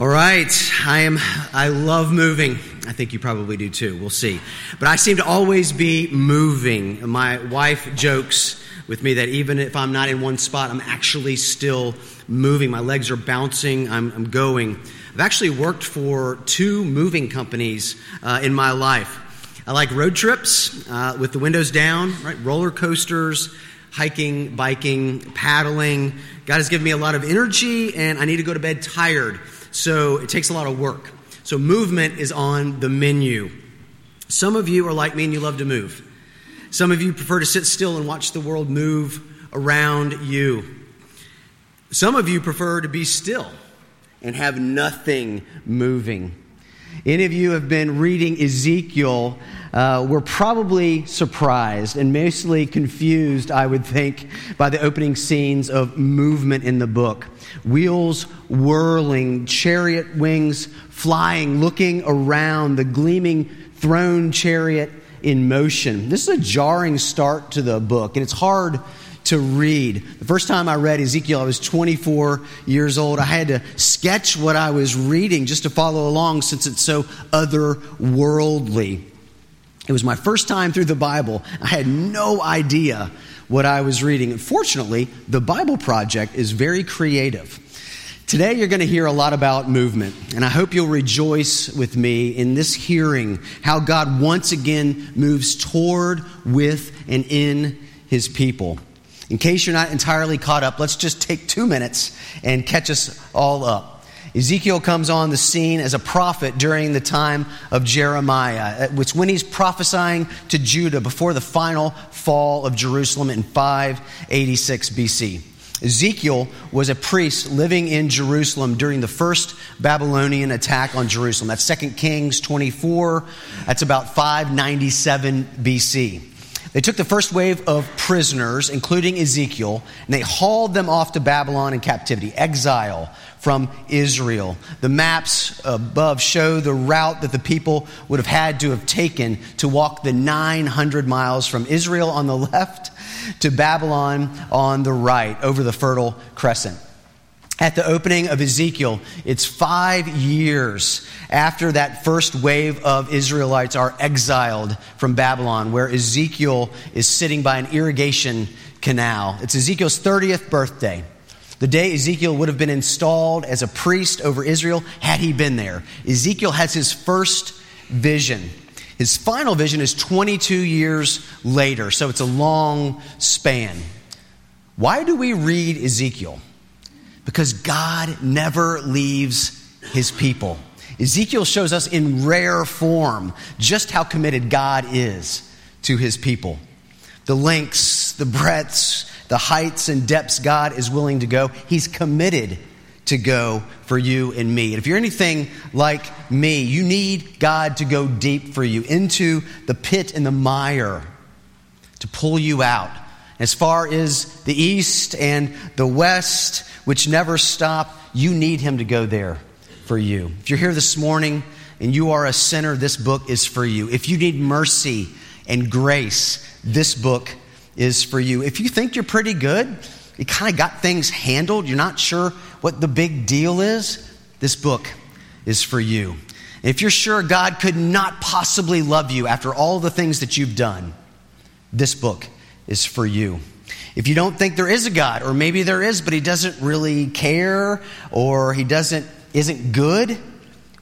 All right. I am, I love moving. I think you probably do too. We'll see. But I seem to always be moving. My wife jokes with me that even if I'm not in one spot, I'm actually still moving. My legs are bouncing. I'm, I'm going. I've actually worked for two moving companies uh, in my life. I like road trips uh, with the windows down, right? Roller coasters, hiking, biking, paddling. God has given me a lot of energy, and I need to go to bed tired so it takes a lot of work. So movement is on the menu. Some of you are like me and you love to move. Some of you prefer to sit still and watch the world move around you. Some of you prefer to be still and have nothing moving. Any of you have been reading Ezekiel uh, were probably surprised and mostly confused, I would think, by the opening scenes of movement in the book. Wheels whirling, chariot wings flying, looking around, the gleaming throne chariot in motion. This is a jarring start to the book, and it's hard to read. The first time I read Ezekiel, I was 24 years old. I had to sketch what I was reading just to follow along since it's so otherworldly. It was my first time through the Bible. I had no idea what I was reading. Fortunately, the Bible Project is very creative. Today, you're going to hear a lot about movement, and I hope you'll rejoice with me in this hearing how God once again moves toward, with, and in his people. In case you're not entirely caught up, let's just take two minutes and catch us all up. Ezekiel comes on the scene as a prophet during the time of Jeremiah. Uh, it's when he's prophesying to Judah before the final fall of Jerusalem in 586 BC. Ezekiel was a priest living in Jerusalem during the first Babylonian attack on Jerusalem. That's 2 Kings 24. That's about 597 BC. They took the first wave of prisoners, including Ezekiel, and they hauled them off to Babylon in captivity, exile from Israel. The maps above show the route that the people would have had to have taken to walk the 900 miles from Israel on the left to Babylon on the right over the Fertile Crescent. At the opening of Ezekiel, it's five years after that first wave of Israelites are exiled from Babylon, where Ezekiel is sitting by an irrigation canal. It's Ezekiel's 30th birthday. The day Ezekiel would have been installed as a priest over Israel had he been there. Ezekiel has his first vision. His final vision is 22 years later, so it's a long span. Why do we read Ezekiel? Because God never leaves his people. Ezekiel shows us in rare form just how committed God is to his people. The lengths, the breadths, the heights and depths God is willing to go. He's committed to go for you and me. And if you're anything like me, you need God to go deep for you into the pit and the mire to pull you out. As far as the east and the west, which never stop, you need Him to go there for you. If you're here this morning and you are a sinner, this book is for you. If you need mercy and grace, this book is for you. If you think you're pretty good, you kind of got things handled, you're not sure what the big deal is, this book is for you. if you're sure God could not possibly love you after all the things that you've done, this book is for you. If you don't think there is a God, or maybe there is, but he doesn't really care, or he doesn't isn't good,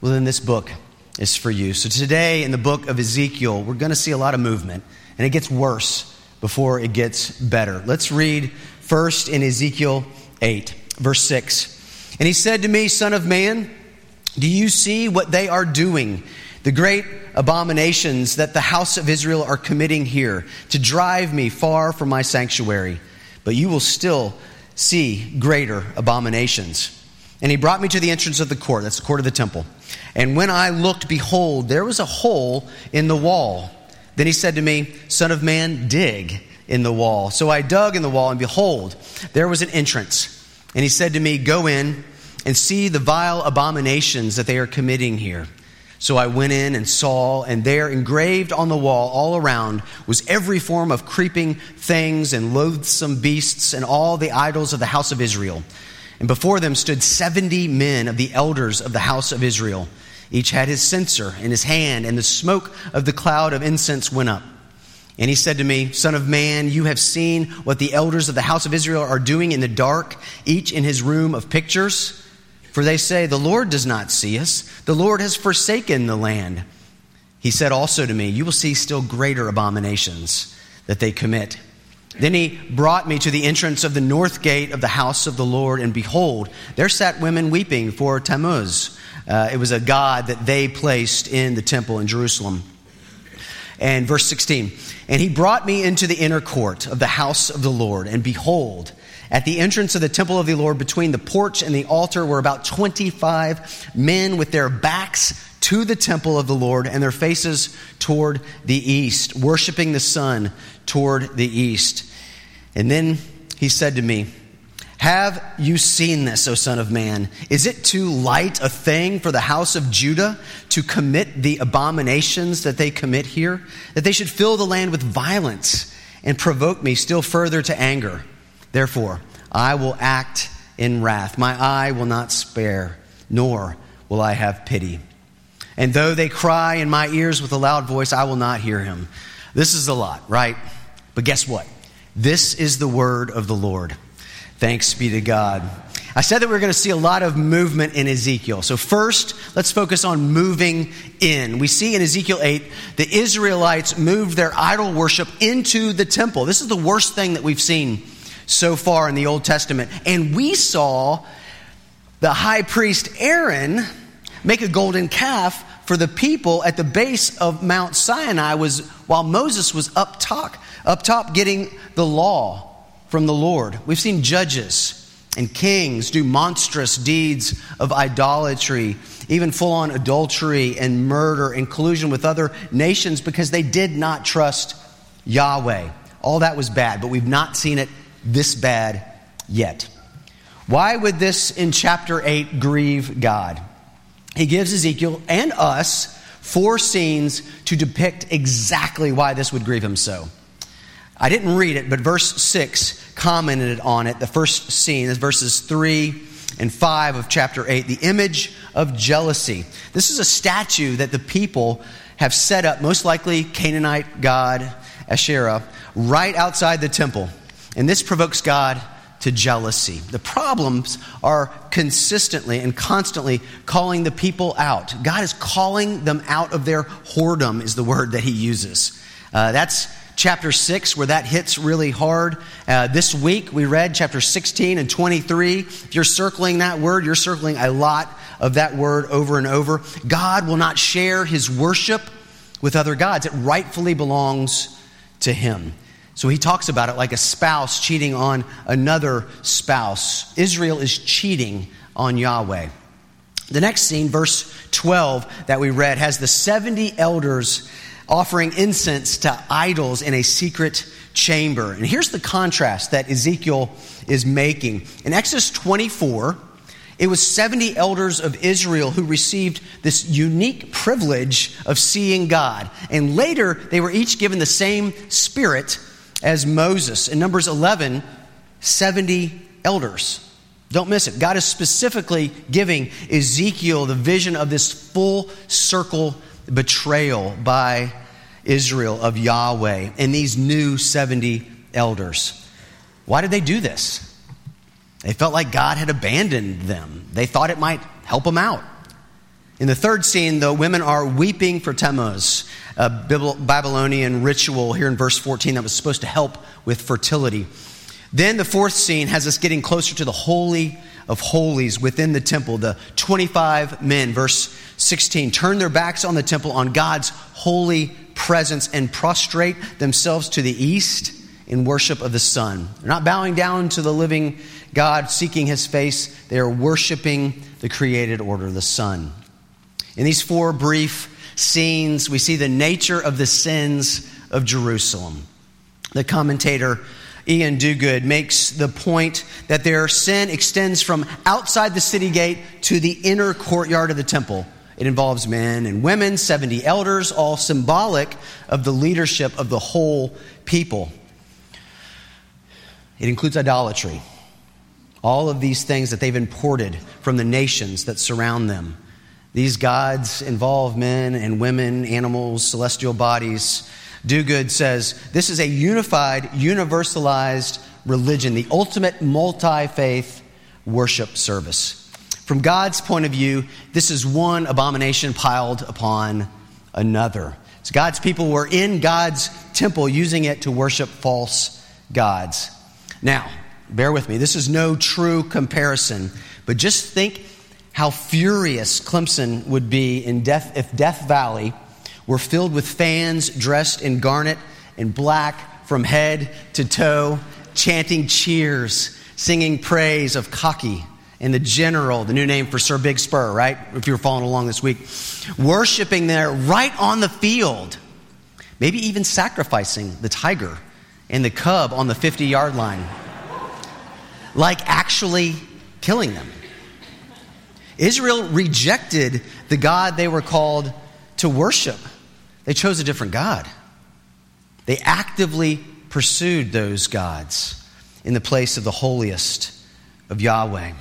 well then this book is for you. So today in the book of Ezekiel, we're going to see a lot of movement, and it gets worse before it gets better. Let's read first in Ezekiel 8, verse 6. And he said to me, Son of man, do you see what they are doing? The great abominations that the house of Israel are committing here to drive me far from my sanctuary. But you will still see greater abominations. And he brought me to the entrance of the court, that's the court of the temple. And when I looked, behold, there was a hole in the wall then he said to me, Son of man, dig in the wall. So I dug in the wall, and behold, there was an entrance. And he said to me, Go in and see the vile abominations that they are committing here. So I went in and saw, and there engraved on the wall all around was every form of creeping things and loathsome beasts and all the idols of the house of Israel. And before them stood 70 men of the elders of the house of Israel. Each had his censer in his hand, and the smoke of the cloud of incense went up. And he said to me, Son of man, you have seen what the elders of the house of Israel are doing in the dark, each in his room of pictures. For they say, The Lord does not see us, the Lord has forsaken the land. He said also to me, You will see still greater abominations that they commit. Then he brought me to the entrance of the north gate of the house of the Lord, and behold, there sat women weeping for Tammuz. Uh, it was a god that they placed in the temple in Jerusalem. And verse 16, and he brought me into the inner court of the house of the Lord, and behold, at the entrance of the temple of the Lord, between the porch and the altar, were about 25 men with their backs to the temple of the Lord and their faces toward the east, worshiping the sun toward the east. And then he said to me, Have you seen this, O Son of Man? Is it too light a thing for the house of Judah to commit the abominations that they commit here? That they should fill the land with violence and provoke me still further to anger? Therefore, I will act in wrath. My eye will not spare, nor will I have pity. And though they cry in my ears with a loud voice, I will not hear him. This is a lot, right? But guess what? This is the word of the Lord. Thanks be to God. I said that we are going to see a lot of movement in Ezekiel. So, first, let's focus on moving in. We see in Ezekiel 8, the Israelites moved their idol worship into the temple. This is the worst thing that we've seen so far in the Old Testament. And we saw the high priest Aaron make a golden calf for the people at the base of Mount Sinai was while Moses was up top, up top getting the law from the Lord. We've seen judges and kings do monstrous deeds of idolatry, even full on adultery and murder and collusion with other nations because they did not trust Yahweh. All that was bad, but we've not seen it this bad yet. Why would this in chapter 8 grieve God? he gives Ezekiel and us four scenes to depict exactly why this would grieve him so. I didn't read it, but verse 6 commented on it. The first scene is verses 3 and 5 of chapter 8, the image of jealousy. This is a statue that the people have set up, most likely Canaanite god Asherah, right outside the temple. And this provokes God to jealousy. The problems are consistently and constantly calling the people out. God is calling them out of their whoredom, is the word that he uses. Uh, that's chapter 6 where that hits really hard. Uh, this week we read chapter 16 and 23. If you're circling that word, you're circling a lot of that word over and over. God will not share his worship with other gods, it rightfully belongs to him. So he talks about it like a spouse cheating on another spouse. Israel is cheating on Yahweh. The next scene, verse 12 that we read, has the 70 elders offering incense to idols in a secret chamber. And here's the contrast that Ezekiel is making. In Exodus 24, it was 70 elders of Israel who received this unique privilege of seeing God. And later, they were each given the same spirit as Moses. In Numbers 11, 70 elders. Don't miss it. God is specifically giving Ezekiel the vision of this full circle betrayal by Israel of Yahweh and these new 70 elders. Why did they do this? They felt like God had abandoned them. They thought it might help them out. In the third scene, the women are weeping for Tammuz, a Babylonian ritual here in verse 14 that was supposed to help with fertility. Then the fourth scene has us getting closer to the Holy of Holies within the temple. The 25 men, verse 16, turn their backs on the temple, on God's holy presence, and prostrate themselves to the east in worship of the sun. They're not bowing down to the living God, seeking his face. They are worshiping the created order, the sun. In these four brief scenes, we see the nature of the sins of Jerusalem. The commentator Iain Duguid makes the point that their sin extends from outside the city gate to the inner courtyard of the temple. It involves men and women, 70 elders, all symbolic of the leadership of the whole people. It includes idolatry, all of these things that they've imported from the nations that surround them. These gods involve men and women, animals, celestial bodies. Duguid says this is a unified, universalized religion, the ultimate multi faith worship service. From God's point of view, this is one abomination piled upon another. So God's people were in God's temple using it to worship false gods. Now, bear with me, this is no true comparison, but just think how furious Clemson would be in Death, if Death Valley were filled with fans dressed in garnet and black from head to toe, chanting cheers, singing praise of Cocky and the General, the new name for Sir Big Spur, right? If you were following along this week, worshiping there right on the field, maybe even sacrificing the tiger and the cub on the 50 yard line, like actually killing them. Israel rejected the God they were called to worship. They chose a different God. They actively pursued those gods in the place of the holiest of Yahweh.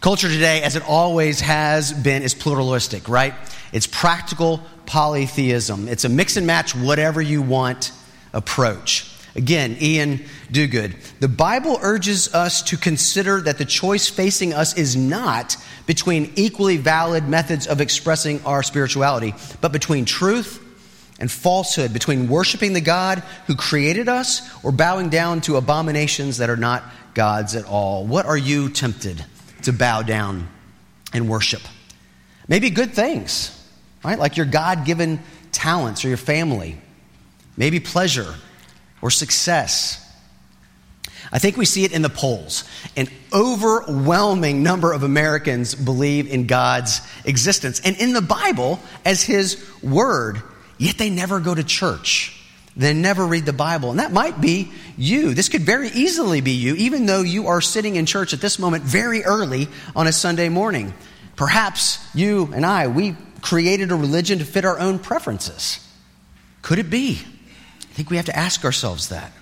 Culture today, as it always has been, is pluralistic, right? It's practical polytheism. It's a mix and match, whatever you want approach. Again, Iain Duguid. The Bible urges us to consider that the choice facing us is not between equally valid methods of expressing our spirituality, but between truth and falsehood, between worshiping the God who created us or bowing down to abominations that are not gods at all. What are you tempted to bow down and worship? Maybe good things, right? Like your God given talents or your family. Maybe pleasure or success. I think we see it in the polls. An overwhelming number of Americans believe in God's existence and in the Bible as His Word, yet they never go to church. They never read the Bible. And that might be you. This could very easily be you, even though you are sitting in church at this moment very early on a Sunday morning. Perhaps you and I, we created a religion to fit our own preferences. Could it be? I think we have to ask ourselves that.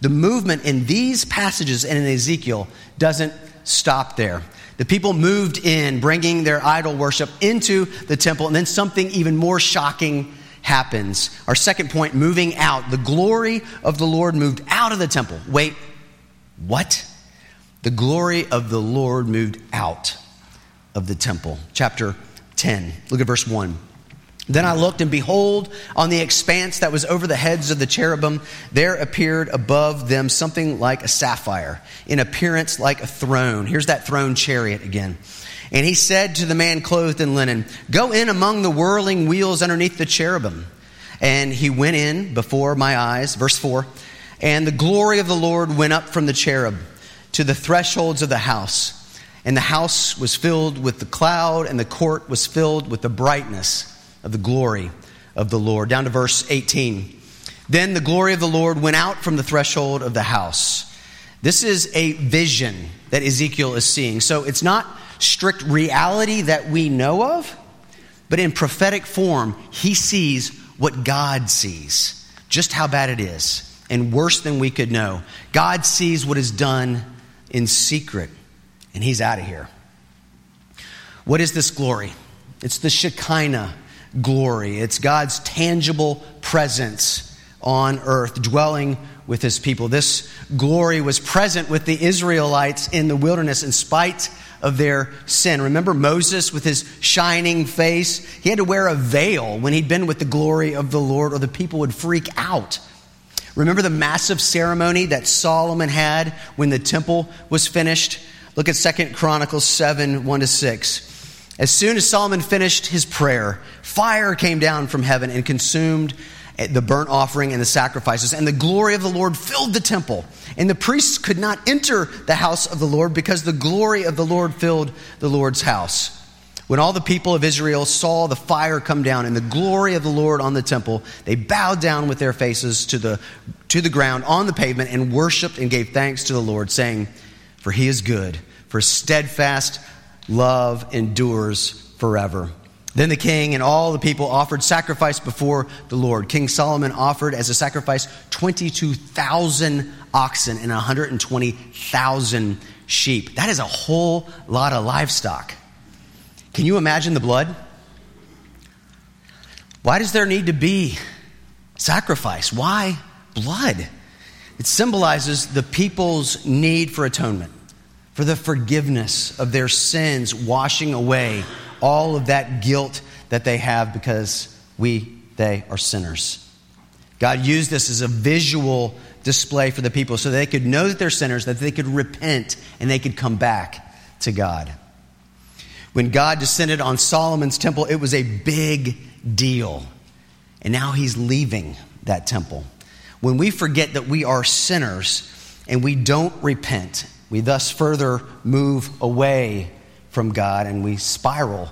The movement in these passages and in Ezekiel doesn't stop there. The people moved in, bringing their idol worship into the temple, and then something even more shocking happens. Our second point moving out. The glory of the Lord moved out of the temple. Wait, what? The glory of the Lord moved out of the temple. Chapter 10. Look at verse 1. Then I looked, and behold, on the expanse that was over the heads of the cherubim, there appeared above them something like a sapphire, in appearance like a throne. Here's that throne chariot again. And he said to the man clothed in linen, Go in among the whirling wheels underneath the cherubim. And he went in before my eyes. Verse 4 And the glory of the Lord went up from the cherub to the thresholds of the house. And the house was filled with the cloud, and the court was filled with the brightness of the glory of the Lord. Down to verse 18. Then the glory of the Lord went out from the threshold of the house. This is a vision that Ezekiel is seeing. So it's not strict reality that we know of, but in prophetic form, he sees what God sees, just how bad it is, and worse than we could know. God sees what is done in secret, and he's out of here. What is this glory? It's the Shekinah glory. It's God's tangible presence on earth, dwelling with his people. This glory was present with the Israelites in the wilderness in spite of their sin. Remember Moses with his shining face? He had to wear a veil when he'd been with the glory of the Lord, or the people would freak out. Remember the massive ceremony that Solomon had when the temple was finished? Look at Second Chronicles 7 1 to 6. As soon as Solomon finished his prayer, fire came down from heaven and consumed the burnt offering and the sacrifices, and the glory of the Lord filled the temple. And the priests could not enter the house of the Lord because the glory of the Lord filled the Lord's house. When all the people of Israel saw the fire come down and the glory of the Lord on the temple, they bowed down with their faces to the, to the ground on the pavement and worshiped and gave thanks to the Lord, saying, For he is good, for steadfast love endures forever. Then the king and all the people offered sacrifice before the Lord. King Solomon offered as a sacrifice 22,000 oxen and 120,000 sheep. That is a whole lot of livestock. Can you imagine the blood? Why does there need to be sacrifice? Why blood? It symbolizes the people's need for atonement, for the forgiveness of their sins, washing away all of that guilt that they have because we, they are sinners. God used this as a visual display for the people so they could know that they're sinners, that they could repent, and they could come back to God. When God descended on Solomon's temple, it was a big deal. And now he's leaving that temple. When we forget that we are sinners and we don't repent, we thus further move away from God and we spiral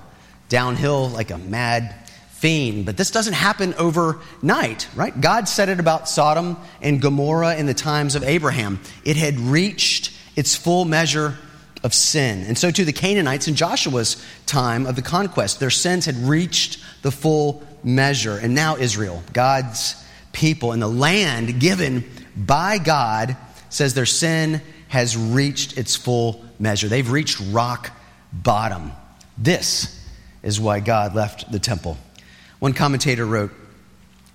downhill like a mad fiend. But this doesn't happen overnight, right? God said it about Sodom and Gomorrah in the times of Abraham. It had reached its full measure of sin. And so too the Canaanites in Joshua's time of the conquest. Their sins had reached the full measure. And now Israel, God's people, and the land given by God says their sin has reached its full measure. They've reached rock bottom. This is why God left the temple. One commentator wrote,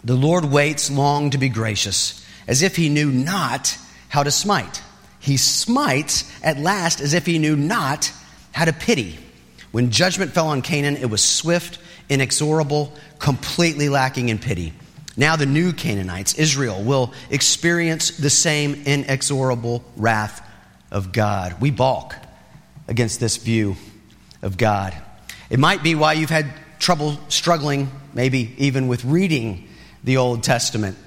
The Lord waits long to be gracious, as if he knew not how to smite. He smites at last as if he knew not how to pity. When judgment fell on Canaan, it was swift, inexorable, completely lacking in pity. Now, the new Canaanites, Israel, will experience the same inexorable wrath of God. We balk against this view of God. It might be why you've had trouble struggling, maybe even with reading the Old Testament.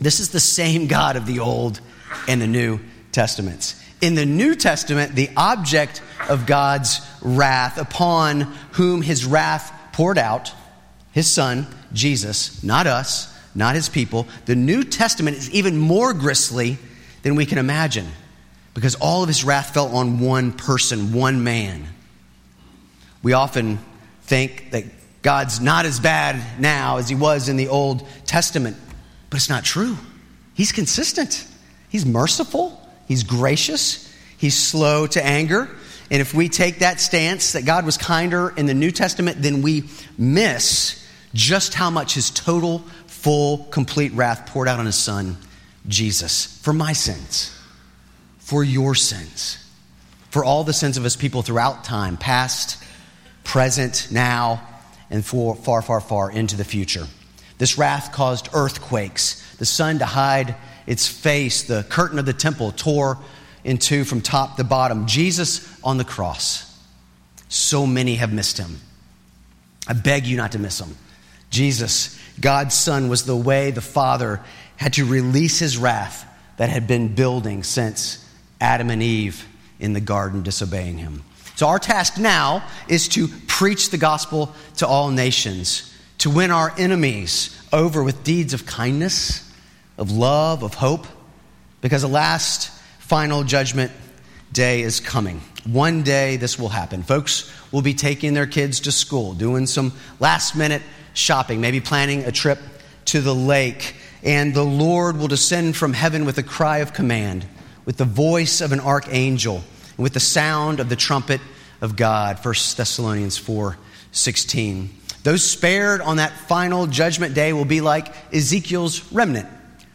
This is the same God of the Old and the New Testaments. In the New Testament, the object of God's wrath, upon whom his wrath poured out, his son, Jesus, not us, not his people, the New Testament is even more grisly than we can imagine because all of his wrath fell on one person, one man. We often think that God's not as bad now as he was in the Old Testament, but it's not true. He's consistent, he's merciful, he's gracious, he's slow to anger. And if we take that stance that God was kinder in the New Testament, then we miss just how much his total, full, complete wrath poured out on his son, Jesus, for my sins, for your sins, for all the sins of his people throughout time, past, present, now, and for far, far, far into the future. This wrath caused earthquakes, the sun to hide its face, the curtain of the temple tore in two from top to bottom. Jesus on the cross. So many have missed him. I beg you not to miss him. Jesus, God's Son, was the way the Father had to release his wrath that had been building since Adam and Eve in the garden disobeying him. So, our task now is to preach the gospel to all nations, to win our enemies over with deeds of kindness, of love, of hope, because the last final judgment day is coming. One day this will happen. Folks will be taking their kids to school, doing some last minute shopping, maybe planning a trip to the lake, and the Lord will descend from heaven with a cry of command, with the voice of an archangel with the sound of the trumpet of God. 1 Thessalonians 4 16. Those spared on that final judgment day will be like Ezekiel's remnant,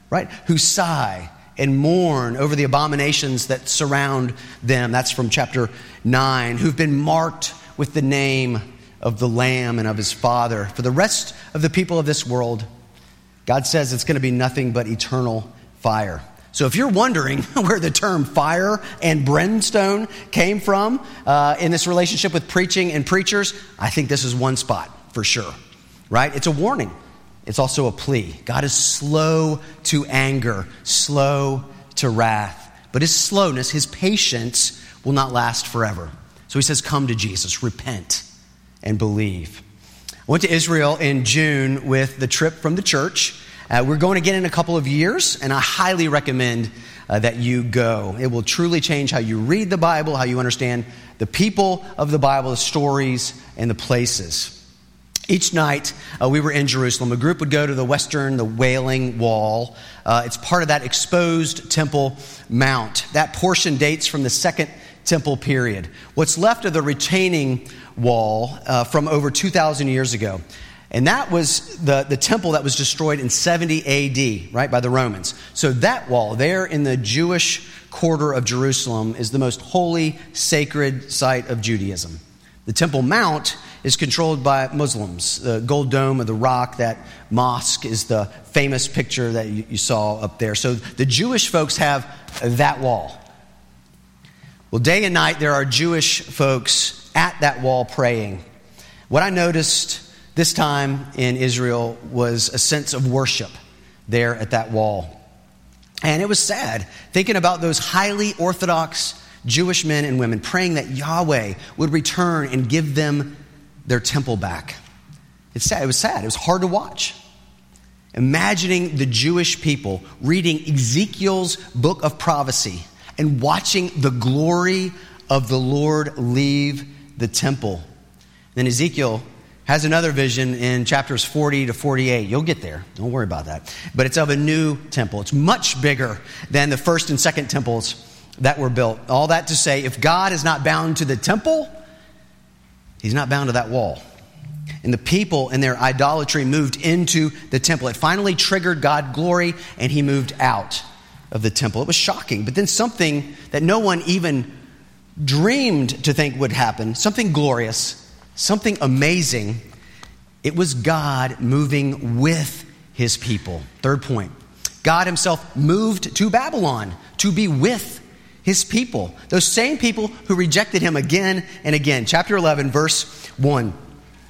right? Who sigh and mourn over the abominations that surround them. That's from chapter 9, who've been marked with the name of the Lamb and of his Father. For the rest of the people of this world, God says it's going to be nothing but eternal fire. So, if you're wondering where the term fire and brimstone came from uh, in this relationship with preaching and preachers, I think this is one spot for sure, right? It's a warning, it's also a plea. God is slow to anger, slow to wrath, but his slowness, his patience will not last forever. So, he says, Come to Jesus, repent, and believe. I went to Israel in June with the trip from the church. Uh, we're going again in a couple of years, and I highly recommend uh, that you go. It will truly change how you read the Bible, how you understand the people of the Bible, the stories, and the places. Each night uh, we were in Jerusalem. A group would go to the western, the Wailing Wall. Uh, it's part of that exposed Temple Mount. That portion dates from the second temple period. What's left of the retaining wall uh, from over 2,000 years ago. And that was the, the temple that was destroyed in 70 AD, right, by the Romans. So that wall there in the Jewish quarter of Jerusalem is the most holy, sacred site of Judaism. The Temple Mount is controlled by Muslims. The gold dome of the rock, that mosque, is the famous picture that you, you saw up there. So the Jewish folks have that wall. Well, day and night, there are Jewish folks at that wall praying. What I noticed this time in Israel was a sense of worship there at that wall. And it was sad thinking about those highly orthodox Jewish men and women praying that Yahweh would return and give them their temple back. It's sad. It was sad. It was hard to watch. Imagining the Jewish people reading Ezekiel's book of prophecy and watching the glory of the Lord leave the temple. Then Ezekiel has another vision in chapters 40 to 48. You'll get there. Don't worry about that. But it's of a new temple. It's much bigger than the first and second temples that were built. All that to say, if God is not bound to the temple, he's not bound to that wall. And the people and their idolatry moved into the temple. It finally triggered God glory and he moved out of the temple. It was shocking. But then something that no one even dreamed to think would happen, something glorious, something amazing. It was God moving with his people. Third point God himself moved to Babylon to be with his people, those same people who rejected him again and again. Chapter 11, verse 1.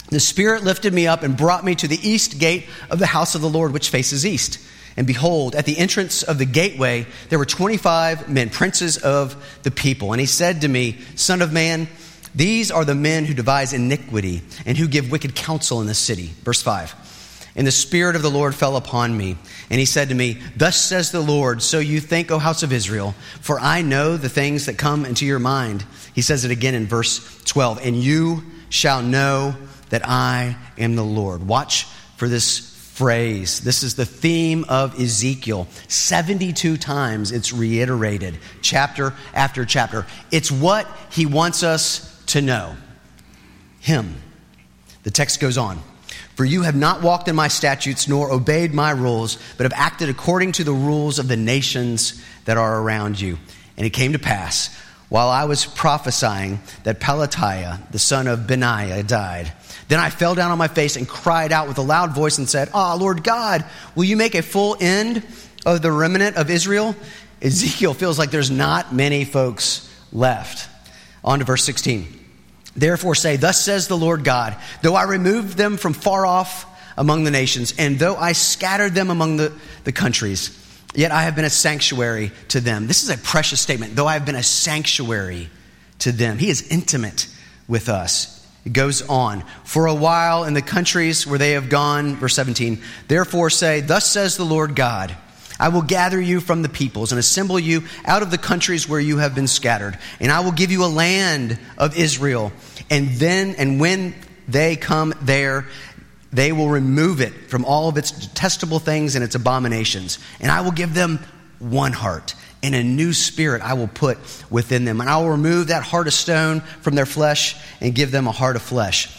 The Spirit lifted me up and brought me to the east gate of the house of the Lord, which faces east. And behold, at the entrance of the gateway, there were 25 men, princes of the people. And he said to me, Son of man, these are the men who devise iniquity and who give wicked counsel in the city. Verse 5. And the Spirit of the Lord fell upon me. And he said to me, Thus says the Lord, so you think, O house of Israel, for I know the things that come into your mind. He says it again in verse 12. And you shall know that I am the Lord. Watch for this phrase. This is the theme of Ezekiel. 72 times it's reiterated, chapter after chapter. It's what he wants us to know Him. The text goes on. For you have not walked in my statutes nor obeyed my rules, but have acted according to the rules of the nations that are around you. And it came to pass, while I was prophesying, that Pelatiah, the son of Benaiah, died. Then I fell down on my face and cried out with a loud voice and said, Ah, oh, Lord God, will you make a full end of the remnant of Israel? Ezekiel feels like there's not many folks left. On to verse 16. Therefore say, Thus says the Lord God, though I removed them from far off among the nations, and though I scattered them among the, the countries, yet I have been a sanctuary to them. This is a precious statement. Though I have been a sanctuary to them, He is intimate with us. It goes on. For a while in the countries where they have gone, verse 17, therefore say, Thus says the Lord God, I will gather you from the peoples and assemble you out of the countries where you have been scattered, and I will give you a land of Israel. And then, and when they come there, they will remove it from all of its detestable things and its abominations. And I will give them one heart and a new spirit I will put within them. And I will remove that heart of stone from their flesh and give them a heart of flesh.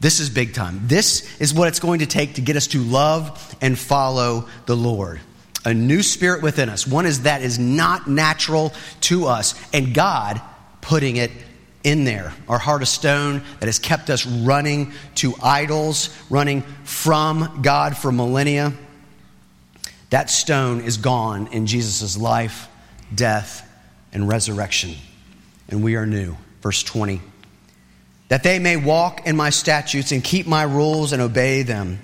This is big time. This is what it's going to take to get us to love and follow the Lord. A new spirit within us. One is that is not natural to us, and God putting it in there. Our heart of stone that has kept us running to idols, running from God for millennia. That stone is gone in Jesus' life death, and resurrection. And we are new. Verse 20. That they may walk in my statutes and keep my rules and obey them.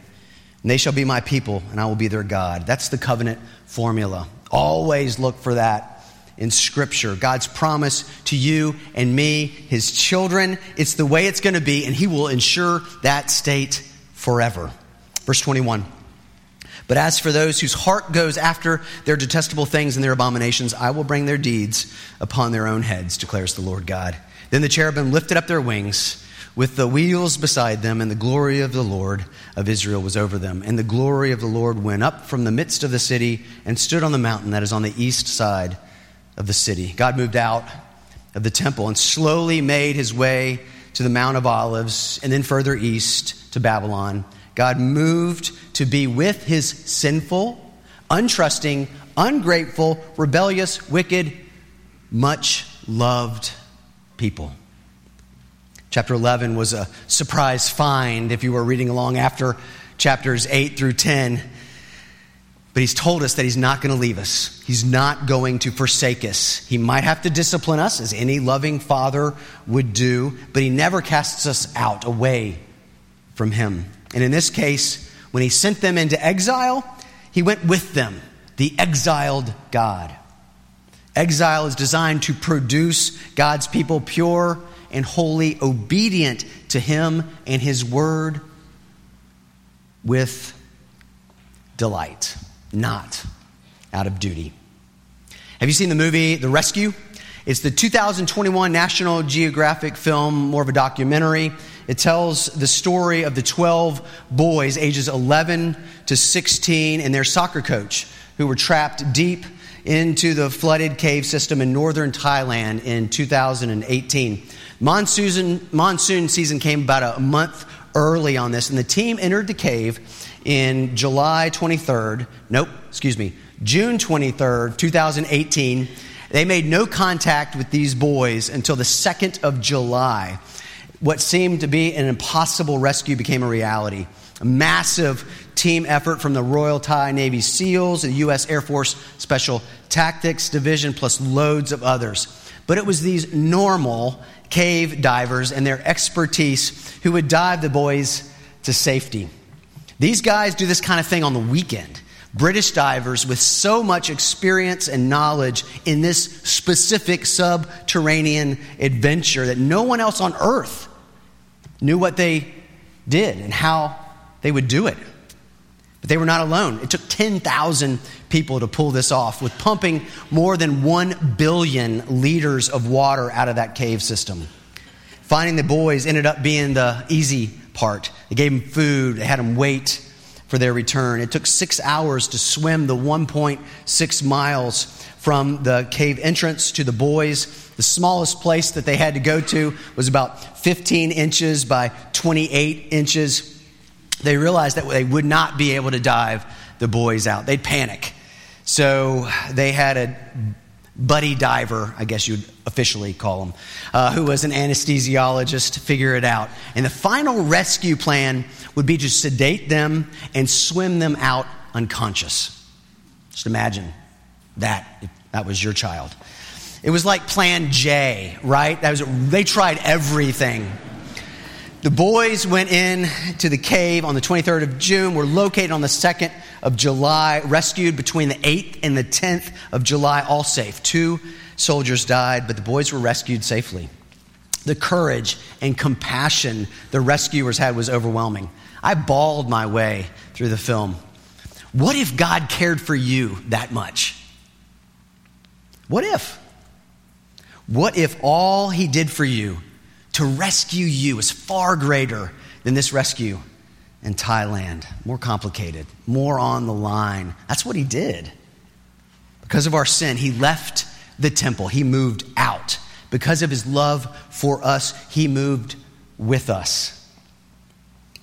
And they shall be my people, and I will be their God. That's the covenant formula. Always look for that in Scripture. God's promise to you and me, His children. It's the way it's going to be, and He will ensure that state forever. Verse 21. But as for those whose heart goes after their detestable things and their abominations, I will bring their deeds upon their own heads, declares the Lord God. Then the cherubim lifted up their wings with the wheels beside them, and the glory of the Lord of Israel was over them. And the glory of the Lord went up from the midst of the city and stood on the mountain that is on the east side of the city. God moved out of the temple and slowly made his way to the Mount of Olives and then further east to Babylon. God moved to be with his sinful, untrusting, ungrateful, rebellious, wicked, much loved people. Chapter 11 was a surprise find if you were reading along after chapters 8 through 10. But he's told us that he's not going to leave us. He's not going to forsake us. He might have to discipline us, as any loving father would do, but he never casts us out away from him. And in this case, when he sent them into exile, he went with them, the exiled God. Exile is designed to produce God's people pure and holy, obedient to him and his word with delight not out of duty. Have you seen the movie The Rescue? It's the 2021 National Geographic film, more of a documentary. It tells the story of the 12 boys, ages 11 to 16, and their soccer coach, who were trapped deep into the flooded cave system in northern Thailand in 2018. Monsoon, monsoon season came about a month early on this, and the team entered the cave in July 23rd, nope, excuse me, June 23rd, 2018. They made no contact with these boys until the 2nd of July. What seemed to be an impossible rescue became a reality. A massive team effort from the Royal Thai Navy SEALs, the U.S. Air Force Special Tactics Division, plus loads of others. But it was these normal cave divers and their expertise who would dive the boys to safety. These guys do this kind of thing on the weekend. British divers with so much experience and knowledge in this specific subterranean adventure that no one else on earth knew what they did and how they would do it. But they were not alone. It took 10,000 people to pull this off, with pumping more than 1 billion liters of water out of that cave system. Finding the boys ended up being the easy part. They gave them food, they had them wait for their return. It took six hours to swim the 1.6 miles from the cave entrance to the boys. The smallest place that they had to go to was about 15 inches by 28 inches. They realized that they would not be able to dive the boys out. They'd panic. So they had a buddy diver, I guess you'd officially call him, uh, who was an anesthesiologist to figure it out. And the final rescue plan would be to sedate them and swim them out unconscious. Just imagine that if that was your child. It was like Plan J, right? That was, they tried everything. The boys went in to the cave on the 23rd of June, were located on the 2nd of July, rescued between the 8th and the 10th of July, all safe. Two soldiers died, but the boys were rescued safely. The courage and compassion the rescuers had was overwhelming. I bawled my way through the film. What if God cared for you that much? What if? What if all he did for you to rescue you is far greater than this rescue in Thailand. More complicated, more on the line. That's what he did. Because of our sin, he left the temple, he moved out. Because of his love for us, he moved with us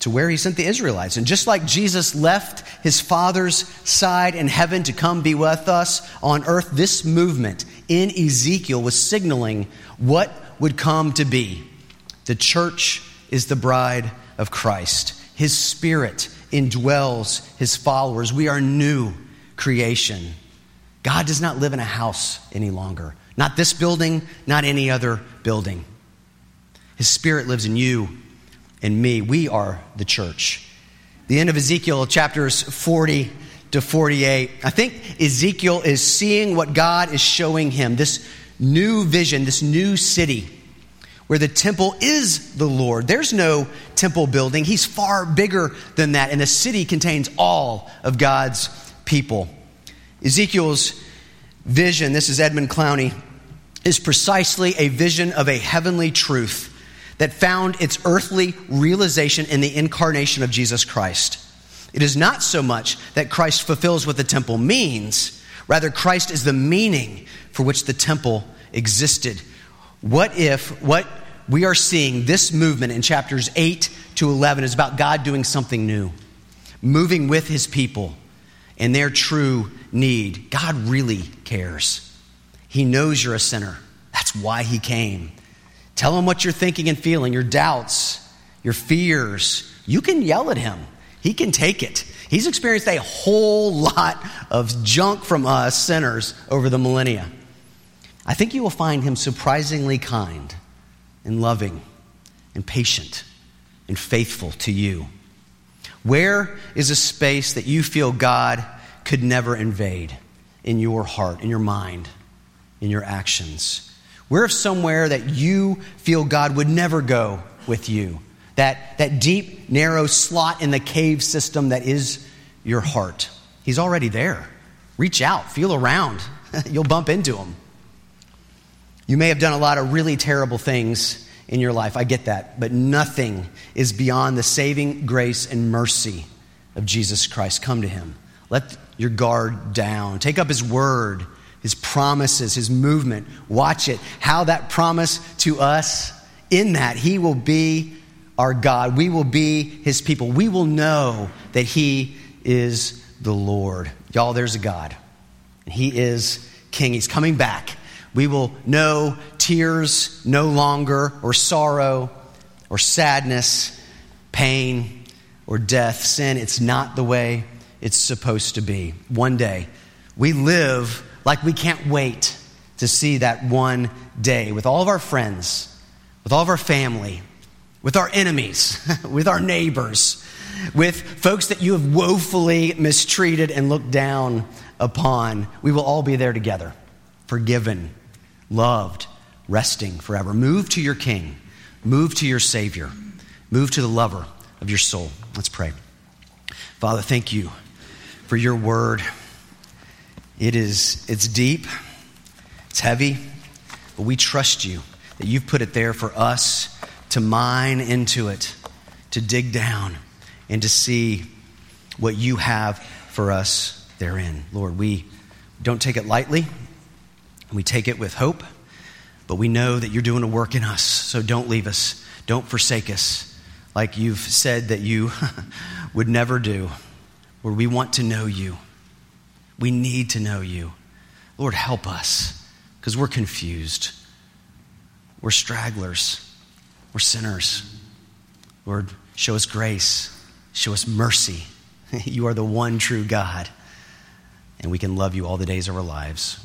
to where he sent the Israelites. And just like Jesus left his Father's side in heaven to come be with us on earth, this movement in Ezekiel was signaling what would come to be. The church is the bride of Christ. His Spirit indwells His followers. We are new creation. God does not live in a house any longer. Not this building, not any other building. His Spirit lives in you and me. We are the church. The end of Ezekiel, chapters 40 to 48. I think Ezekiel is seeing what God is showing him this new vision, this new city where the temple is the Lord. There's no temple building, He's far bigger than that, and the city contains all of God's people. Ezekiel's vision, this is Edmund Clowney, is precisely a vision of a heavenly truth that found its earthly realization in the incarnation of Jesus Christ. It is not so much that Christ fulfills what the temple means, rather, Christ is the meaning for which the temple existed What if what we are seeing, this movement in chapters 8 to 11, is about God doing something new, moving with his people in their true need? God really cares. He knows you're a sinner. That's why he came. Tell him what you're thinking and feeling, your doubts, your fears. You can yell at him, he can take it. He's experienced a whole lot of junk from us sinners over the millennia. I think you will find him surprisingly kind and loving and patient and faithful to you. Where is a space that you feel God could never invade in your heart, in your mind, in your actions? Where somewhere that you feel God would never go with you? That, that deep, narrow slot in the cave system that is your heart. He's already there. Reach out, feel around. You'll bump into him. You may have done a lot of really terrible things in your life. I get that. But nothing is beyond the saving grace and mercy of Jesus Christ. Come to him. Let your guard down. Take up his word, his promises, his movement. Watch it. How that promise to us, in that he will be our God. We will be his people. We will know that he is the Lord. Y'all, there's a God. And he is king. He's coming back. We will know tears no longer, or sorrow, or sadness, pain, or death, sin. It's not the way it's supposed to be. One day, we live like we can't wait to see that one day with all of our friends, with all of our family, with our enemies, with our neighbors, with folks that you have woefully mistreated and looked down upon. We will all be there together, forgiven loved, resting forever. Move to your King, move to your Savior, move to the lover of your soul. Let's pray. Father, thank you for your word. It is it's deep, it's heavy, but we trust you that you've put it there for us to mine into it, to dig down, and to see what you have for us therein. Lord, we don't take it lightly. We take it with hope, but we know that you're doing a work in us. So don't leave us. Don't forsake us like you've said that you would never do. Lord, we want to know you. We need to know you. Lord, help us because we're confused. We're stragglers. We're sinners. Lord, show us grace. Show us mercy. you are the one true God. And we can love you all the days of our lives.